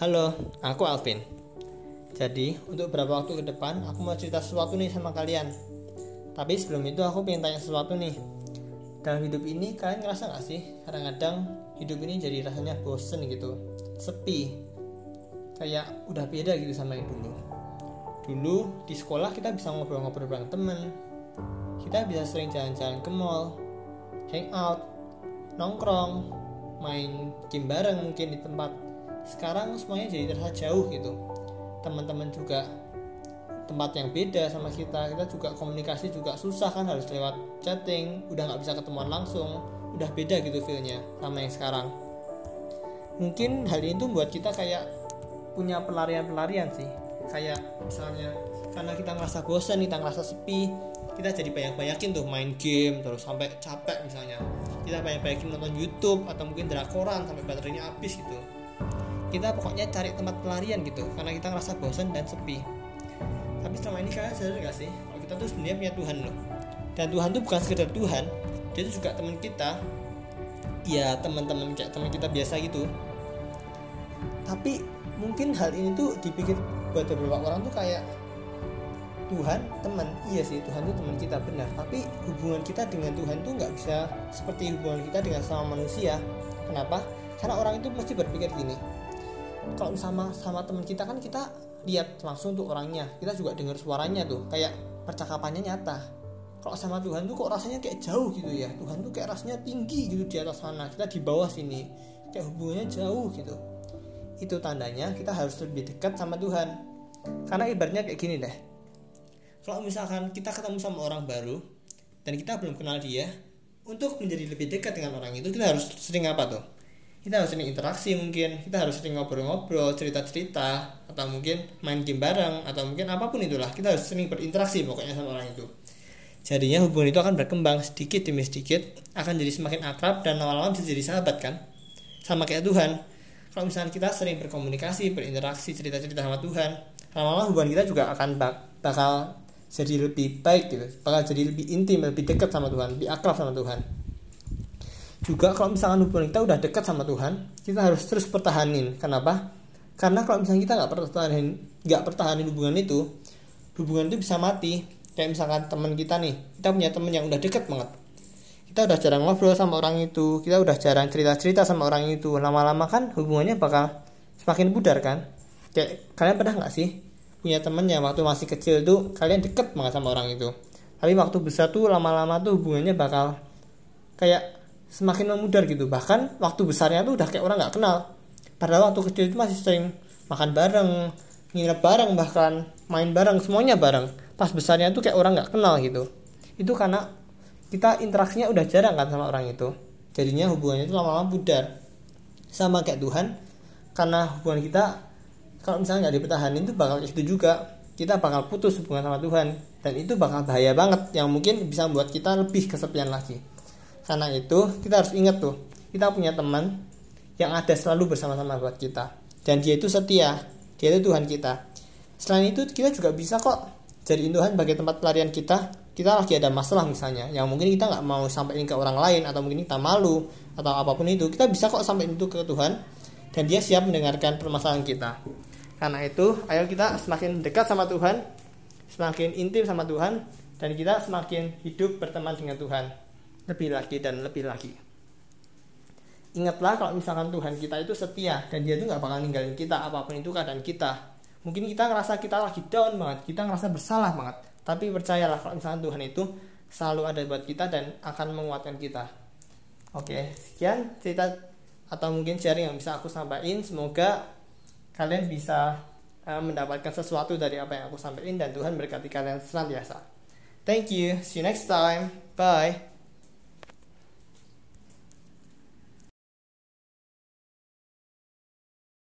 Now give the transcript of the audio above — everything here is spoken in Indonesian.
Halo, aku Alvin. Jadi, untuk beberapa waktu ke depan, aku mau cerita sesuatu nih sama kalian. Tapi sebelum itu aku pengen tanya sesuatu nih. Dalam hidup ini, kalian ngerasa gak sih? Kadang-kadang hidup ini jadi rasanya bosen gitu. Sepi. Kayak udah beda gitu sama yang dulu. Dulu, di sekolah kita bisa ngobrol-ngobrol bareng temen. Kita bisa sering jalan-jalan ke mall, hangout, nongkrong, main game bareng mungkin di tempat sekarang semuanya jadi terasa jauh gitu. Teman-teman juga tempat yang beda sama kita. Kita juga komunikasi juga susah kan harus lewat chatting udah nggak bisa ketemuan langsung udah beda gitu feelnya sama yang sekarang. Mungkin hal tuh buat kita kayak punya pelarian-pelarian sih. Kayak misalnya karena kita ngerasa bosan kita ngerasa sepi kita jadi banyak-banyakin tuh main game terus sampai capek misalnya. Kita banyak-banyakin nonton YouTube atau mungkin drakoran sampai baterainya habis gitu kita pokoknya cari tempat pelarian gitu karena kita ngerasa bosan dan sepi. Tapi selama ini kalian sadar gak sih kalau kita tuh sebenarnya punya Tuhan loh. Dan Tuhan tuh bukan sekedar Tuhan dia tuh juga teman kita. Ya teman-teman kayak teman kita biasa gitu. Tapi mungkin hal ini tuh dipikir buat beberapa orang tuh kayak Tuhan teman. Iya sih Tuhan tuh teman kita benar. Tapi hubungan kita dengan Tuhan tuh nggak bisa seperti hubungan kita dengan sama manusia kenapa? Karena orang itu pasti berpikir gini. Kalau sama sama teman kita kan kita lihat langsung tuh orangnya. Kita juga dengar suaranya tuh. Kayak percakapannya nyata. Kalau sama Tuhan tuh kok rasanya kayak jauh gitu ya. Tuhan tuh kayak rasanya tinggi gitu di atas sana. Kita di bawah sini. Kayak hubungannya jauh gitu. Itu tandanya kita harus lebih dekat sama Tuhan. Karena ibaratnya kayak gini deh. Kalau misalkan kita ketemu sama orang baru dan kita belum kenal dia untuk menjadi lebih dekat dengan orang itu kita harus sering apa tuh? Kita harus sering interaksi mungkin. Kita harus sering ngobrol-ngobrol cerita-cerita atau mungkin main game bareng atau mungkin apa pun itulah. Kita harus sering berinteraksi pokoknya sama orang itu. Jadinya hubungan itu akan berkembang sedikit demi sedikit akan jadi semakin akrab dan lama-lama bisa jadi sahabat kan? Sama kayak Tuhan. Kalau misalnya kita sering berkomunikasi berinteraksi cerita-cerita sama Tuhan lama-lama hubungan kita juga akan bak bakal jadi lebih baik gitu. Bakal jadi lebih intim lebih dekat sama Tuhan lebih akrab sama Tuhan. Juga kalau misalkan hubungan kita udah dekat sama Tuhan kita harus terus pertahanin. Kenapa? Karena kalau misalnya kita nggak pertahanin nggak pertahanin hubungan itu hubungan itu bisa mati. Kayak misalkan teman kita nih kita punya teman yang udah deket banget. Kita udah jarang ngobrol sama orang itu kita udah jarang cerita cerita sama orang itu. Lama-lama kan hubungannya bakal semakin pudar kan? Kayak kalian pernah nggak sih punya temen yang waktu masih kecil tuh kalian deket banget sama orang itu. Tapi waktu besar tuh lama-lama tuh hubungannya bakal kayak semakin memudar gitu. Bahkan waktu besarnya tuh udah kayak orang nggak kenal. Padahal waktu kecil itu masih sering makan bareng nginep bareng bahkan main bareng semuanya bareng. Pas besarnya tuh kayak orang nggak kenal gitu. Itu karena kita interaksinya udah jarang kan sama orang itu. Jadinya hubungannya itu lama-lama pudar. Sama kayak Tuhan karena hubungan kita kalau misalnya nggak dipertahankan itu bakal itu juga. Kita bakal putus hubungan sama Tuhan. Dan itu bakal bahaya banget. Yang mungkin bisa membuat kita lebih kesepian lagi. Karena itu kita harus ingat tuh kita punya teman yang ada selalu bersama-sama buat kita. Dan dia itu setia. Dia itu Tuhan kita. Selain itu kita juga bisa kok jadi Tuhan bagi tempat pelarian kita. Kita lagi ada masalah misalnya yang mungkin kita nggak mau sampaikan ke orang lain atau mungkin kita malu atau apa pun itu. Kita bisa kok sampai itu ke Tuhan dan dia siap mendengarkan permasalahan kita karena itu ayo kita semakin dekat sama Tuhan semakin intim sama Tuhan dan kita semakin hidup berteman dengan Tuhan. Lebih lagi dan lebih lagi. Ingatlah kalau misalkan Tuhan kita itu setia dan dia itu nggak bakal ninggalin kita apa pun itu keadaan kita. Mungkin kita ngerasa kita lagi down banget kita ngerasa bersalah banget. Tapi percayalah kalau misalkan Tuhan itu selalu ada buat kita dan akan menguatkan kita. Oke sekian cerita atau mungkin sharing yang bisa aku sampaikan. Semoga kalian bisa uh, mendapatkan sesuatu dari apa yang aku sampaikan dan Tuhan berkati kalian senantiasa thank you. See you next time. Bye